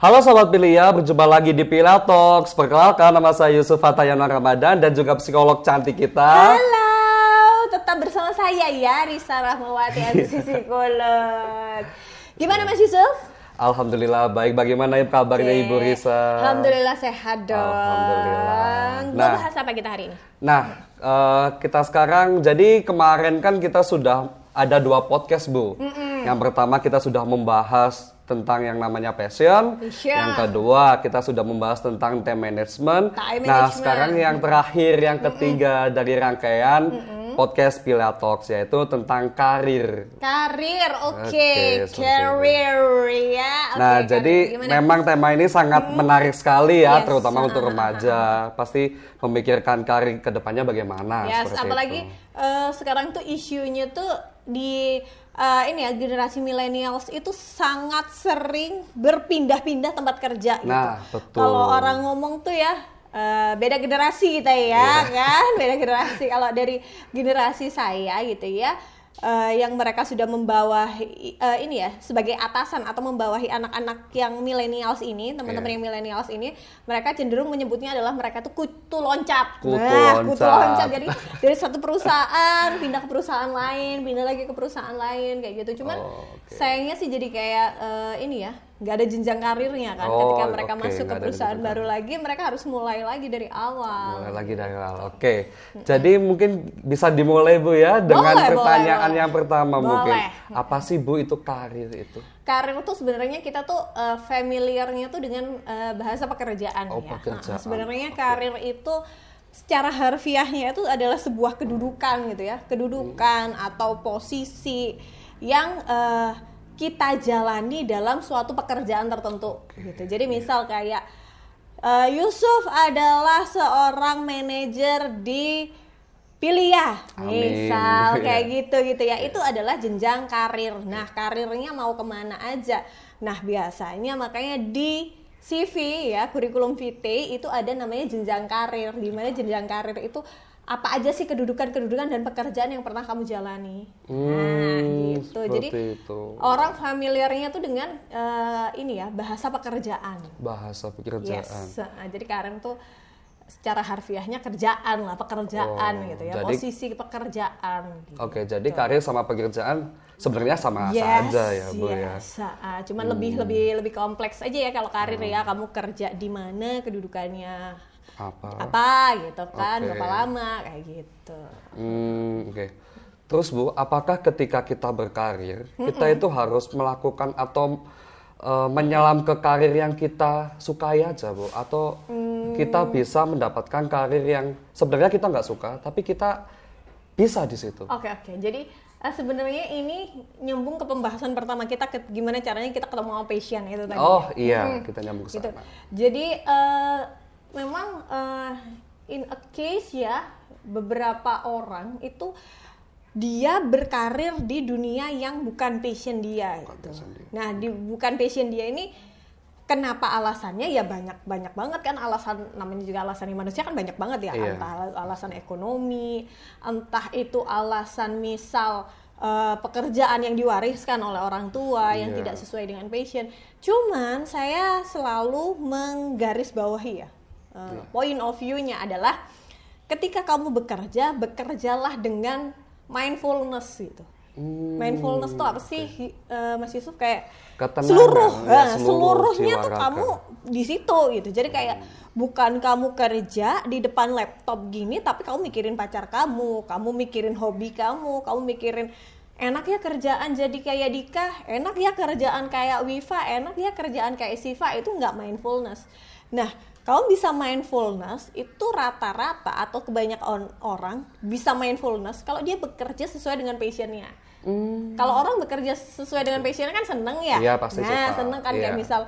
Halo Sobat Pilia, berjumpa lagi di Pila Talks. Perkenalkan nama saya Yusuf Fatayana Ramadan dan juga psikolog cantik kita. Halo, tetap bersama saya ya, Risa Rahmawati, MC Psikolog. Gimana Mas Yusuf? Alhamdulillah baik. Bagaimana kabarnya Oke. Ibu Risa? Alhamdulillah sehat dong. Alhamdulillah. Mau Nah. bahas apa kita hari ini? Nah, eh, kita sekarang jadi kemarin kan kita sudah ada dua podcast Bu. Yang pertama kita sudah membahas tentang yang namanya passion. Passion. Yang kedua kita sudah membahas tentang time management. Time nah, management. sekarang yang terakhir, yang ketiga dari rangkaian podcast Pila Talks yaitu tentang karir. Karir, oke, Oke, seperti career ya. Oke, Nah, karir. jadi Gimana? memang tema ini sangat menarik sekali ya, Yes. terutama untuk remaja. Pasti memikirkan karir ke depannya bagaimana. Yes, apalagi itu. eh, sekarang tuh isunya tuh di eh, ini ya generasi millennials itu sangat sering berpindah-pindah tempat kerja gitu. Nah, betul. Kalau orang ngomong tuh ya eh, beda generasi kita ya Iya. kan, beda generasi. Kalau dari generasi saya gitu ya. Eh, yang mereka sudah membawahi eh, ini ya sebagai atasan atau membawahi anak-anak yang millennials ini teman-teman Iya. yang millennials ini mereka cenderung menyebutnya adalah mereka tuh kutu loncat Kutu nah kutu loncat. loncat jadi dari satu perusahaan pindah ke perusahaan lain pindah lagi ke perusahaan lain kayak gitu cuman Oh, oke. sayangnya sih jadi kayak eh, ini ya nggak ada jenjang karirnya kan Oh, ketika mereka oke, masuk ke ada perusahaan jenjang baru lagi mereka harus mulai lagi dari awal Mulai lagi dari awal. Oke. Jadi mungkin bisa dimulai Bu ya dengan Boleh, pertanyaan boleh, yang pertama Boleh. mungkin. Apa sih Bu itu karir itu? karir tuh sebenarnya kita tuh eh, familiarnya tuh dengan eh, bahasa pekerjaan Oh, ya. pekerjaan. Nah, sebenarnya Oke. karir itu secara harfiahnya itu adalah sebuah kedudukan gitu ya, kedudukan atau posisi yang eh, kita jalani dalam suatu pekerjaan tertentu gitu. Jadi misal kayak eh, Yusuf adalah seorang manajer di Pilia, Amin. misal Iya. kayak gitu gitu ya. Itu adalah jenjang karir. Nah, karirnya mau ke mana aja. Nah, biasanya makanya di CV ya, kurikulum vitae itu ada namanya jenjang karir. Di mana jenjang karir itu apa aja sih kedudukan-kedudukan dan pekerjaan yang pernah kamu jalani. nah, Hmm, gitu. seperti Jadi itu. orang familiarnya tuh dengan eh, ini ya, bahasa pekerjaan. Bahasa pekerjaan. Yes. Nah, jadi karir tuh secara harfiahnya kerjaan lah, pekerjaan Oh, gitu ya, jadi- posisi pekerjaan. gitu. Oke, jadi karir sama pekerjaan sebenarnya sama saja ya, Bu ya. yes. Ah, cuman lebih lebih lebih kompleks aja ya kalau karir ya, kamu kerja di mana, kedudukannya Apa? apa gitu kan, Oke. berapa lama kayak gitu. Hmm, oke. Terus Bu, apakah ketika kita berkarir, kita itu harus melakukan atau eh, menyelam ke karir yang kita sukai aja, Bu? Atau Hmm. kita bisa mendapatkan karir yang sebenarnya kita nggak suka, tapi kita bisa di situ? Oke oke, jadi eh, sebenarnya ini nyambung ke pembahasan pertama kita ke gimana caranya kita ketemu sama passion itu tadi. Oh iya, kita nyambung ke gitu. sana. Jadi eh, memang eh, in a case ya beberapa orang itu dia berkarir di dunia yang bukan passion dia gitu. passion dia. Nah, di bukan passion dia ini kenapa alasannya ya banyak banyak banget kan alasan namanya juga alasan manusia kan banyak banget ya Iya. entah al- alasan ekonomi entah itu alasan misal eh, pekerjaan yang diwariskan oleh orang tua yang Iya. tidak sesuai dengan passion cuman saya selalu menggarisbawahi ya eh, point of view-nya adalah ketika kamu bekerja bekerjalah dengan mindfulness gitu. Hmm, mindfulness tuh apa sih? eh, Mas Yusuf kayak Ketenangan, seluruh ya, nah, seluruh seluruhnya tuh kamu di situ gitu. Jadi kayak bukan kamu kerja di depan laptop gini tapi kamu mikirin pacar kamu kamu mikirin hobi kamu kamu mikirin enak ya kerjaan jadi kayak Dika enak ya kerjaan kayak Wifa enak ya kerjaan kayak Siva itu nggak mindfulness. Nah kamu bisa mindfulness itu rata-rata atau kebanyakan orang bisa mindfulness kalau dia bekerja sesuai dengan passionnya kalau orang bekerja sesuai dengan passionnya kan seneng ya. Iya, pasti nah, suka. seneng kan kayak Iya. misal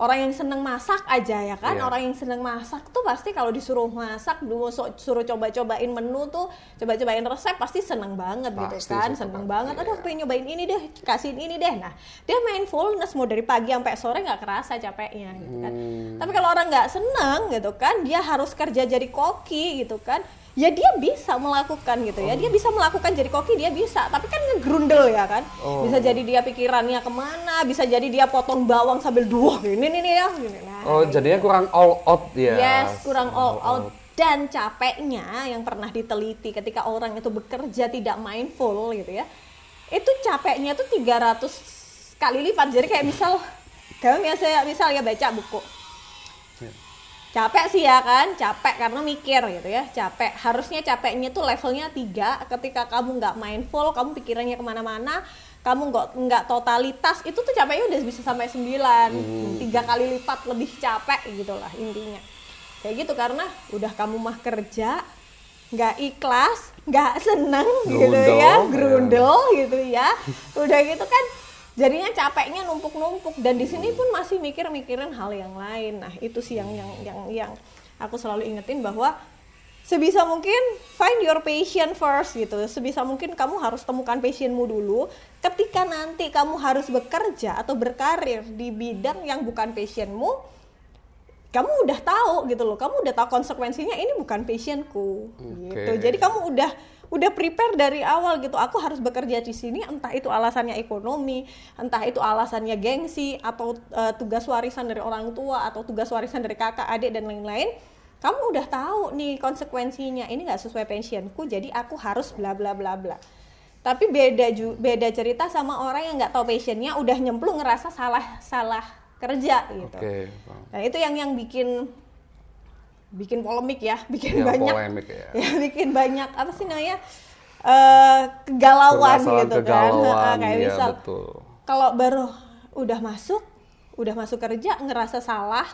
orang yang seneng masak aja ya kan. Iya. Orang yang seneng masak tuh pasti kalau disuruh masak, dulu so- suruh coba-cobain menu tuh, coba-cobain resep pasti seneng banget gitu Pasti kan. suka Seneng banget, banget. Aduh, iya. pengen nyobain ini deh, kasihin ini deh. Nah, dia mindfulness mau dari pagi sampai sore nggak kerasa capeknya gitu kan. Hmm. Tapi kalau orang nggak seneng gitu kan, dia harus kerja jadi koki gitu kan. Ya dia bisa melakukan gitu ya dia bisa melakukan jadi koki dia bisa tapi kan ngegrundel ya kan Oh. bisa jadi dia pikirannya ke mana bisa jadi dia potong bawang sambil duh ini nih ya. Nah, Oh, jadinya kurang all out ya. Yes, kurang all out. Dan capeknya yang pernah diteliti ketika orang itu bekerja tidak mindful gitu ya. Itu capeknya tuh 300 kali lipat. Jadi kayak misal kamu biasa misal ya baca buku. Capek sih ya kan, capek karena mikir gitu ya, capek. Harusnya capeknya tuh levelnya tiga. Ketika kamu nggak mindful, kamu pikirannya ke mana-mana, kamu nggak nggak totalitas, itu tuh capeknya udah bisa sampai sembilan, tiga kali lipat lebih capek gitulah intinya kayak gitu karena udah kamu mah kerja nggak ikhlas nggak seneng gitu Grundel, ya ya. grundel gitu ya udah gitu kan jadinya capeknya numpuk-numpuk. Dan di sini pun masih mikir-mikirin hal yang lain. Nah itu sih yang yang yang yang aku selalu ingetin bahwa sebisa mungkin find your passion first gitu. Sebisa mungkin kamu harus temukan passionmu dulu. Ketika nanti kamu harus bekerja atau berkarir di bidang yang bukan passionmu kamu udah tahu gitu loh. Kamu udah tahu konsekuensinya ini bukan passionku. Gitu. Oke. jadi kamu udah udah prepare dari awal gitu. Aku harus bekerja di sini entah itu alasannya ekonomi entah itu alasannya gengsi atau eh, tugas warisan dari orang tua atau tugas warisan dari kakak adik dan lain-lain. Kamu udah tahu nih konsekuensinya. Ini nggak sesuai passionku jadi aku harus bla bla bla bla. Tapi beda ju beda cerita sama orang yang nggak tahu passionnya udah nyemplung ngerasa salah salah kerja gitu. Oke, Bang. Nah itu yang yang bikin bikin polemik ya, bikin Ya, banyak polemik ya. ya bikin banyak apa sih namanya eh kegalauan Permasalahan gitu kan, kegalauan, Ha, kayak ya, misal kalau baru udah masuk, udah masuk kerja ngerasa salah,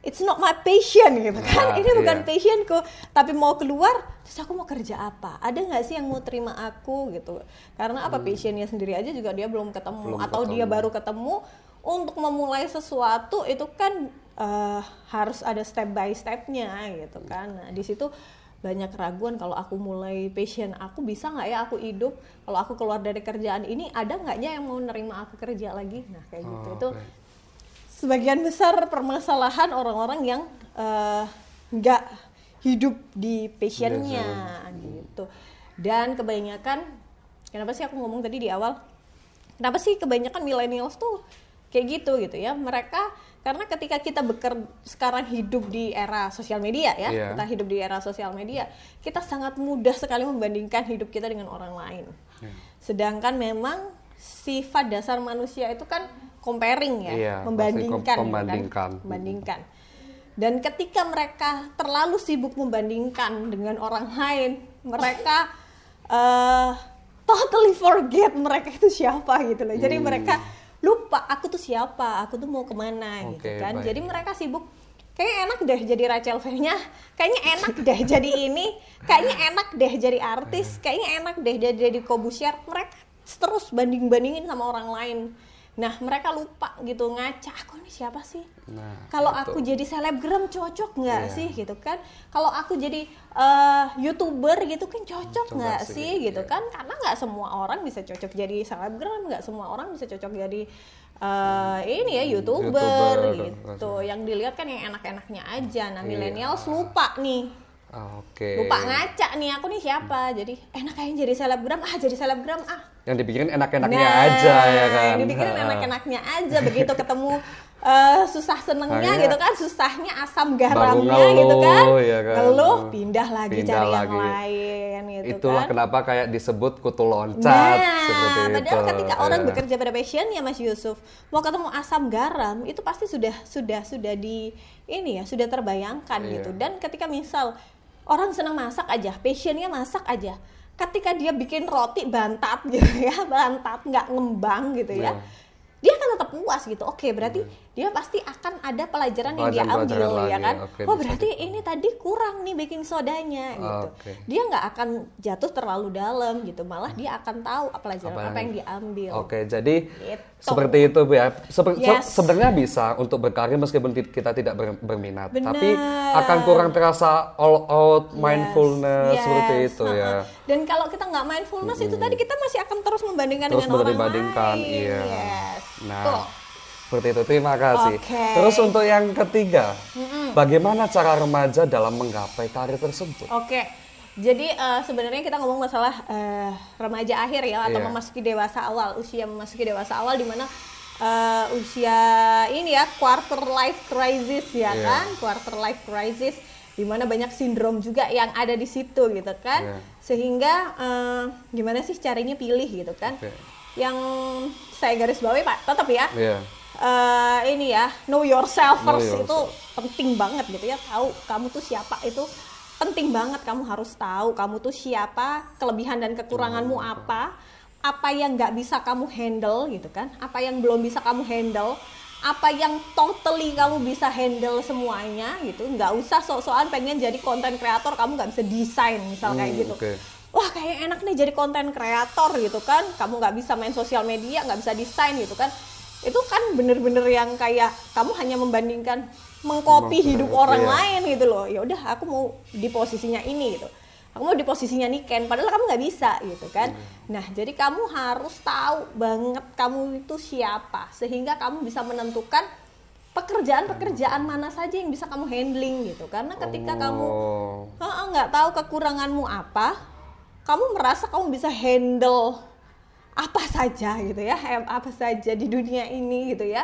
it's not my passion gitu kan, Nah, ini bukan iya. passionku, tapi mau keluar, terus aku mau kerja apa? Ada nggak sih yang mau terima aku gitu? Karena apa passionnya sendiri aja juga dia belum ketemu, Hmm. Belum atau dia ketemu. baru ketemu untuk memulai sesuatu itu kan eh, harus ada step by stepnya gitu kan. Nah di situ banyak keraguan kalau aku mulai passion aku bisa nggak ya aku hidup? Kalau aku keluar dari kerjaan ini ada nggak ya yang mau nerima aku kerja lagi? Nah kayak gitu. Oh, itu oke. sebagian besar permasalahan orang-orang yang eh, nggak hidup di passionnya gitu. Dan kebanyakan kenapa sih aku ngomong tadi di awal? Kenapa sih kebanyakan millennials tuh kayak gitu gitu ya mereka karena ketika kita beker sekarang hidup di era sosial media ya Iya. kita hidup di era sosial media kita sangat mudah sekali membandingkan hidup kita dengan orang lain Iya. sedangkan memang sifat dasar manusia itu kan comparing ya pasti membandingkan gitu kan. membandingkan. membandingkan dan ketika mereka terlalu sibuk membandingkan dengan orang lain mereka eh totally forget mereka itu siapa gitu loh jadi Hmm. mereka lupa aku tuh siapa aku tuh mau ke mana gitu Oke, kan. baik. jadi mereka sibuk. Kayaknya enak deh jadi Rachel V-nya kayaknya enak deh jadi ini. Kayaknya enak deh jadi artis. Kayaknya enak deh jadi jadi Kobusier mereka terus banding bandingin sama orang lain nah mereka lupa gitu ngaca aku ini siapa sih? Nah, kalau itu. aku jadi selebgram cocok nggak Iya. sih? Gitu kan. Kalau aku jadi eh, youtuber gitu kan cocok nggak sih, sih? Gitu iya. kan. Karena nggak semua orang bisa cocok jadi selebgram nggak semua orang bisa cocok jadi eh, ini ya youtuber, YouTuber, gitu. yang dilihat kan yang enak-enaknya aja. Nah Iya. millennials lupa nih. Oke. lupa ngaca nih aku nih siapa? Jadi enak kayaknya jadi selebgram ah jadi selebgram ah Yang dipikirin enak-enaknya Nah, aja ya kan. Yang dipikirin enak-enaknya aja begitu ketemu eh, susah senengnya Hanya gitu kan, susahnya asam garamnya ngeluh, gitu kan. ya kan. Ngeluh, pindah lagi Pindah cari yang lagi. lain gitu Itulah kan. kenapa kayak disebut kutu loncat Nah, seperti itu. padahal ketika orang Ya. bekerja pada passion ya Mas Yusuf, mau ketemu asam garam itu pasti sudah sudah sudah di ini ya, sudah terbayangkan Iya. gitu. Dan ketika misal orang senang masak aja, passionnya masak aja. Ketika dia bikin roti bantat gitu ya, bantat nggak ngembang gitu ya. Iya. Dia akan tetap puas gitu. Oke, berarti dia pasti akan ada pelajaran yang dia ambil ya lagi, kan. oke, oh, berarti ini tadi kurang nih baking sodanya gitu. Dia nggak akan jatuh terlalu dalam gitu, malah dia akan tahu pelajaran apa, Apa yang diambil. Oke, jadi Gitu. seperti itu ya. Seper- se- Yes. Sebenarnya bisa untuk berkarir meskipun kita tidak ber- berminat, Benar. tapi akan kurang terasa all out mindfulness Yes, seperti itu ya. ha-ha. Dan kalau kita nggak mindfulness itu tadi kita masih akan terus membandingkan Terus dengan orang membandingkan, lain. iya. Yes. Nah, Tuh. Seperti itu. Terima kasih. Oke. Terus untuk yang ketiga, bagaimana cara remaja dalam menggapai karir tersebut? Oke. Jadi eh, sebenarnya kita ngomong masalah eh, remaja akhir ya atau Iya. memasuki dewasa awal, usia memasuki dewasa awal di mana eh, usia ini ya quarter life crisis ya Iya. kan quarter life crisis di mana banyak sindrom juga yang ada di situ gitu kan Iya. sehingga eh, gimana sih caranya pilih gitu kan Oke. yang saya garis bawahi pak tetap ya Iya. Eh, ini ya know yourself Know first. Itu yourself. penting banget gitu ya tahu kamu tuh siapa. Itu penting banget kamu harus tahu kamu tuh siapa kelebihan dan kekuranganmu apa apa yang nggak bisa kamu handle gitu kan apa yang belum bisa kamu handle apa yang totally kamu bisa handle semuanya gitu. Nggak usah sok-sokan pengen jadi konten kreator kamu nggak bisa desain misal kayak Hmm, gitu. oke. wah kayak enak nih jadi konten kreator gitu kan. Kamu nggak bisa main sosial media nggak bisa desain gitu kan itu kan bener-bener yang kayak kamu hanya membandingkan mengcopy Meng- hidup orang iya. lain gitu loh. Ya udah aku mau di posisinya ini gitu. Aku mau di posisinya Niken padahal kamu nggak bisa gitu kan. Nah jadi kamu harus tahu banget kamu itu siapa sehingga kamu bisa menentukan pekerjaan-pekerjaan mana saja yang bisa kamu handling gitu. Karena ketika kamu Oh. Heeh, nggak tahu kekuranganmu apa, kamu merasa kamu bisa handle apa saja gitu ya, apa saja di dunia ini gitu ya.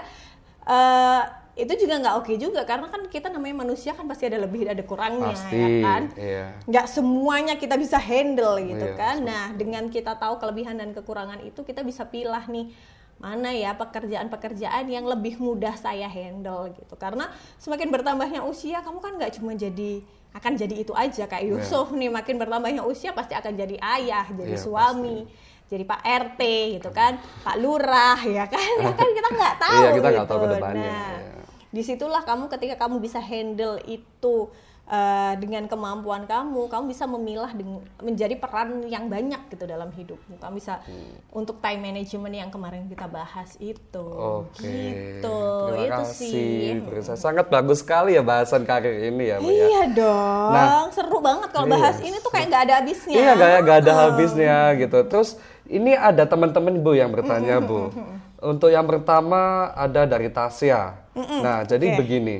Eh, itu juga nggak oke juga karena kan kita namanya manusia kan pasti ada lebih ada kurangnya Pasti, ya kan. iya. Nggak semuanya kita bisa handle gitu Iya, kan. Nah dengan kita tahu kelebihan dan kekurangan itu kita bisa pilih nih mana ya pekerjaan-pekerjaan yang lebih mudah saya handle gitu karena semakin bertambahnya usia kamu kan nggak cuma jadi akan jadi itu aja kayak Yusuf nih makin bertambahnya usia pasti akan jadi ayah jadi Iya, suami jadi Pak RT gitu kan Pak Lurah ya kan ya kan kita nggak tahu Iya, kita nggak tahu gitu. ke depannya, nah iya. di situlah kamu ketika kamu bisa handle itu eh, dengan kemampuan kamu kamu bisa memilah menjadi peran yang banyak gitu dalam hidupmu kamu bisa Hmm. untuk time management yang kemarin kita bahas itu Oke. gitu Terima itu kasih. sih. Sangat bagus sekali ya bahasan karir ini ya, Bu ya. iya dong Nah, seru banget kalau iya, bahas ini tuh kayak nggak ada habisnya Iya, gak, gak ada habisnya gitu. Terus ini ada teman-teman Bu yang bertanya Bu. Untuk yang pertama ada dari Tasya. Nah, jadi Oke. begini.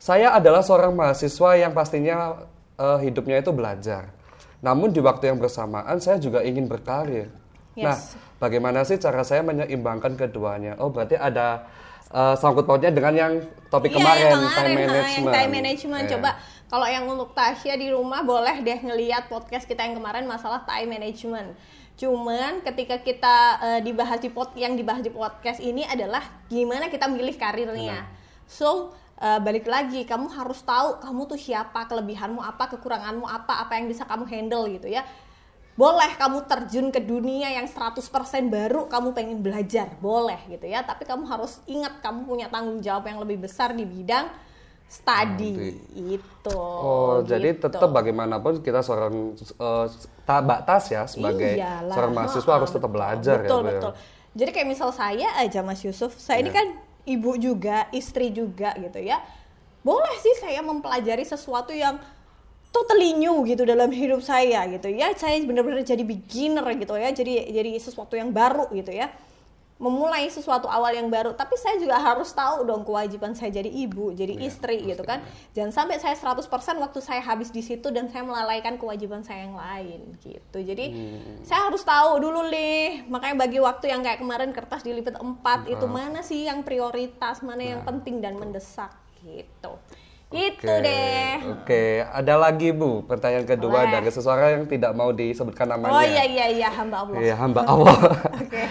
Saya adalah seorang mahasiswa yang pastinya eh, hidupnya itu belajar. Namun di waktu yang bersamaan saya juga ingin berkarir. Yes. Nah, bagaimana sih cara saya menyeimbangkan keduanya? Oh, berarti ada eh, sangkut pautnya dengan yang topik Iya, kemarin, yang time kemarin, ha, management. yang time management. Iya. Coba kalau yang untuk Tasya di rumah boleh deh ngeliat podcast kita yang kemarin masalah time management. Cuman ketika kita eh, dibahas di pod yang dibahas di podcast ini adalah gimana kita milih karirnya. So eh, balik lagi kamu harus tahu kamu tuh siapa, kelebihanmu apa, kekuranganmu apa, apa yang bisa kamu handle gitu ya. Boleh kamu terjun ke dunia yang 100% baru kamu pengen belajar, boleh gitu ya. Tapi kamu harus ingat kamu punya tanggung jawab yang lebih besar di bidang study itu. Oh, jadi gitu. tetap bagaimanapun kita seorang uh, ta- Mbak Tas ya sebagai Iyalah, seorang mahasiswa ha-ha, harus tetap betul, belajar betul, ya. Ya? betul. Jadi kayak misal saya aja Mas Yusuf, saya ini Iya. kan ibu juga, istri juga gitu ya. Boleh sih saya mempelajari sesuatu yang totally new gitu dalam hidup saya gitu ya. Saya benar-benar jadi beginner gitu ya. Jadi jadi sesuatu yang baru gitu ya. Memulai sesuatu awal yang baru, tapi saya juga harus tahu dong kewajiban saya jadi ibu, jadi Iya, istri gitu kan. Jangan sampai saya 100% waktu saya habis di situ dan saya melalaikan kewajiban saya yang lain gitu. Jadi Hmm. saya harus tahu dulu nih, makanya bagi waktu yang kayak kemarin kertas dilipat empat itu mana sih yang prioritas, mana yang penting dan mendesak gitu. Itu Nah. Oke, deh. Oke, ada lagi Bu, pertanyaan kedua Boleh. dari seseorang yang tidak mau disebutkan namanya. Oh iya iya iya hamba Allah. Iya, hamba Allah. Oke.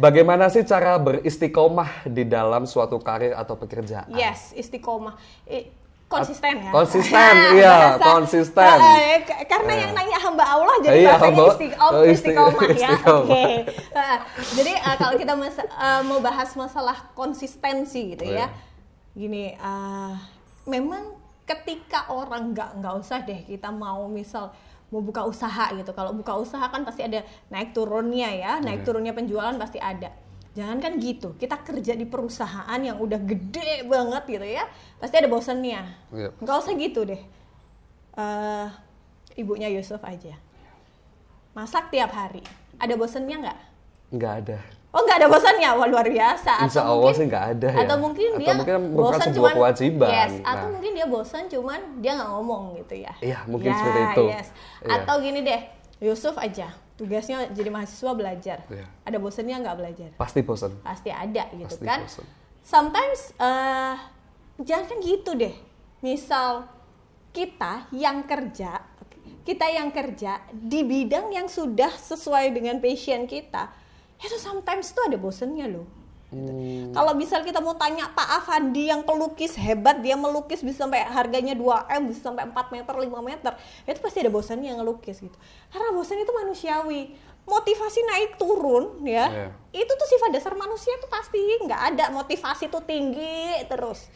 Bagaimana sih cara beristiqomah di dalam suatu karir atau pekerjaan? Yes, istiqomah. I- konsisten ya. Konsisten, iya, konsisten. Ah, eh, k- karena Iya. yang nanya hamba Allah jadi Iya, bahasanya oh, oh, isti- istiqomah ya. Oke. Ah, jadi ah, kalau kita ah, mau bahas masalah konsistensi gitu Iya. ya. Gini, ah, memang ketika orang nggak nggak usah deh kita mau misal mau buka usaha gitu. Kalau buka usaha kan pasti ada naik turunnya ya, naik Iya. turunnya penjualan pasti ada. Jangan kan gitu, kita kerja di perusahaan yang udah gede banget gitu ya, pasti ada bosennya. Iya. Nggak usah gitu deh. Eh, ibunya Yusuf aja. Masak tiap hari. Ada bosennya nggak? Nggak ada. Oh nggak ada bosannya, wah luar biasa. Insya Allah sih nggak ada ya. Atau mungkin Atau dia mungkin bosan sebuah cuman, kewajiban. Yes, atau Nah. mungkin dia bosan cuman dia nggak ngomong gitu ya. Iya, mungkin Ya, seperti itu. Yes. Iya. Atau gini deh, Yusuf aja tugasnya jadi mahasiswa belajar. Iya. Ada bosennya nggak belajar? Pasti bosan. Pasti ada gitu Pasti kan. bosen. Sometimes eh jangan kan gitu deh. Misal kita yang kerja, kita yang kerja di bidang yang sudah sesuai dengan passion kita, itu sometimes tuh ada bosennya loh. Hmm, Kalau misal kita mau tanya Pak Avandi yang pelukis hebat, dia melukis bisa sampai harganya 2M, bisa sampai 4 meter, 5 meter. Itu pasti ada bosannya ngelukis gitu. Karena bosan itu manusiawi. Motivasi naik turun ya. Iya. Itu tuh sifat dasar manusia tuh pasti nggak ada motivasi tuh tinggi terus.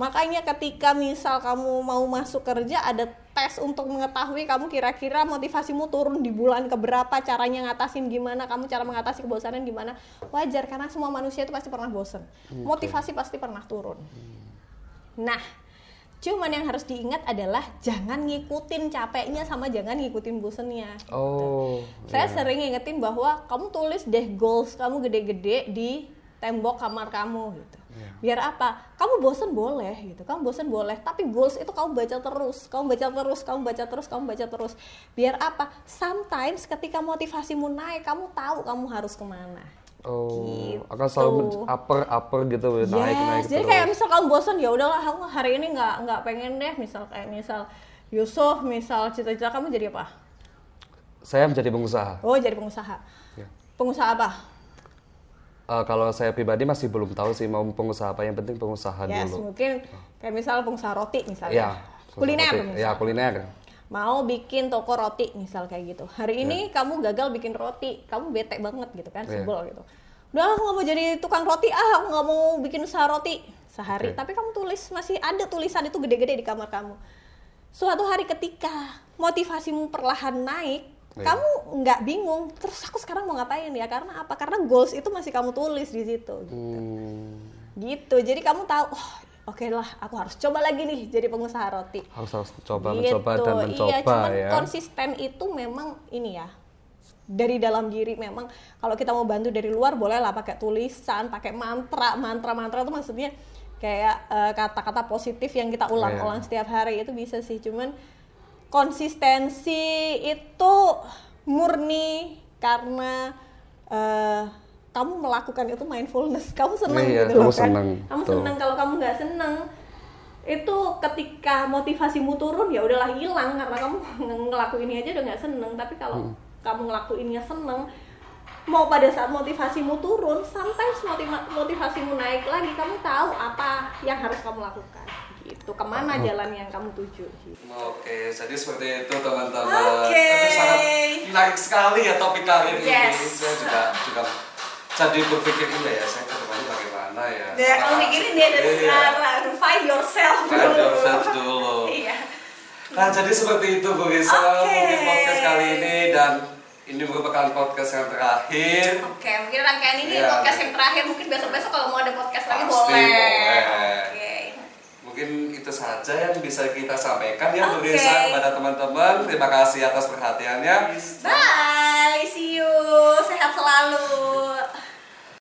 Makanya ketika misal kamu mau masuk kerja ada tes untuk mengetahui kamu kira-kira motivasimu turun di bulan keberapa, caranya ngatasin gimana, kamu cara mengatasi kebosanan gimana. Wajar karena semua manusia itu pasti pernah bosen. Motivasi pasti pernah turun. Nah, cuman yang harus diingat adalah jangan ngikutin capeknya sama jangan ngikutin bosennya. Oh. Saya sering ingetin bahwa kamu tulis deh goals kamu gede-gede di tembok kamar kamu gitu. Iya. Biar apa? Kamu bosen boleh gitu. Kamu bosen boleh, tapi goals itu kamu baca terus, kamu baca terus, kamu baca terus, kamu baca terus. Biar apa? Sometimes ketika motivasimu naik, kamu tahu kamu harus ke mana. Oh, Gitu. akan selalu upper upper gitu naik naik Yes, jadi kayak misal kamu bosan ya udahlah aku hari ini nggak nggak pengen deh misal kayak misal Yusuf misal cita-cita kamu jadi apa? Saya menjadi pengusaha. Oh jadi pengusaha. Ya. Pengusaha apa? Eh, kalau saya pribadi masih belum tahu sih mau pengusaha apa. Yang penting pengusaha Yes, dulu. mungkin kayak misal pengusaha roti Ya. misalnya. kuliner roti. misal. Ya kuliner. Mau bikin toko roti misal kayak gitu. Hari ini kamu gagal bikin roti, kamu bete banget gitu kan, Iya. sebel gitu. Udah aku nggak mau jadi tukang roti, ah aku nggak mau bikin usaha roti sehari. Oke. Tapi kamu tulis masih ada tulisan itu gede-gede di kamar kamu. Suatu hari ketika motivasimu perlahan naik, Iya. kamu nggak bingung. Terus aku sekarang mau ngapain ya? Karena apa? Karena goals itu masih kamu tulis di situ. Hmm, Gitu. Jadi kamu tahu, oh, oke lah, aku harus coba lagi nih jadi pengusaha roti. harus harus coba Gitu. mencoba dan mencoba iya, cuman ya. konsisten itu memang ini ya dari dalam diri memang kalau kita mau bantu dari luar boleh lah pakai tulisan pakai mantra mantra mantra itu maksudnya kayak eh, kata-kata positif yang kita ulang-ulang Iya. setiap hari itu bisa sih cuman konsistensi itu murni karena eh, kamu melakukan itu mindfulness. Kamu senang Iya, gitu loh kamu kan? senang, kamu senang kalau kamu nggak senang itu ketika motivasimu turun ya udahlah hilang. Karena kamu ngelakuin ini aja udah nggak seneng. Tapi kalau Hmm. kamu ngelakuinnya seneng mau pada saat motivasimu turun sometimes motiva- motivasimu naik lagi kamu tahu apa yang harus kamu lakukan gitu ke mana jalan yang kamu tuju gitu. Oke, jadi seperti itu teman-teman. Oke. Itu sangat menarik sekali ya topik kali ini. Yes. Saya juga juga jadi berpikir juga ya, saya ke depannya bagaimana ya. Ya, kamu mikirin deh dari Iya. sekarang find yourself Find dulu. yourself dulu. iya Nah, jadi seperti itu Bu Gisel Oke. mungkin podcast kali ini dan ini merupakan podcast yang terakhir. Oke, mungkin rangkaian ini Iya. podcast yang terakhir. Mungkin besok-besok kalau mau ada podcast lagi boleh. boleh. Oke. Mungkin itu saja yang bisa kita sampaikan ya Oke. Gisel kepada teman-teman. Terima kasih atas perhatiannya. Bye, see you. Sehat selalu.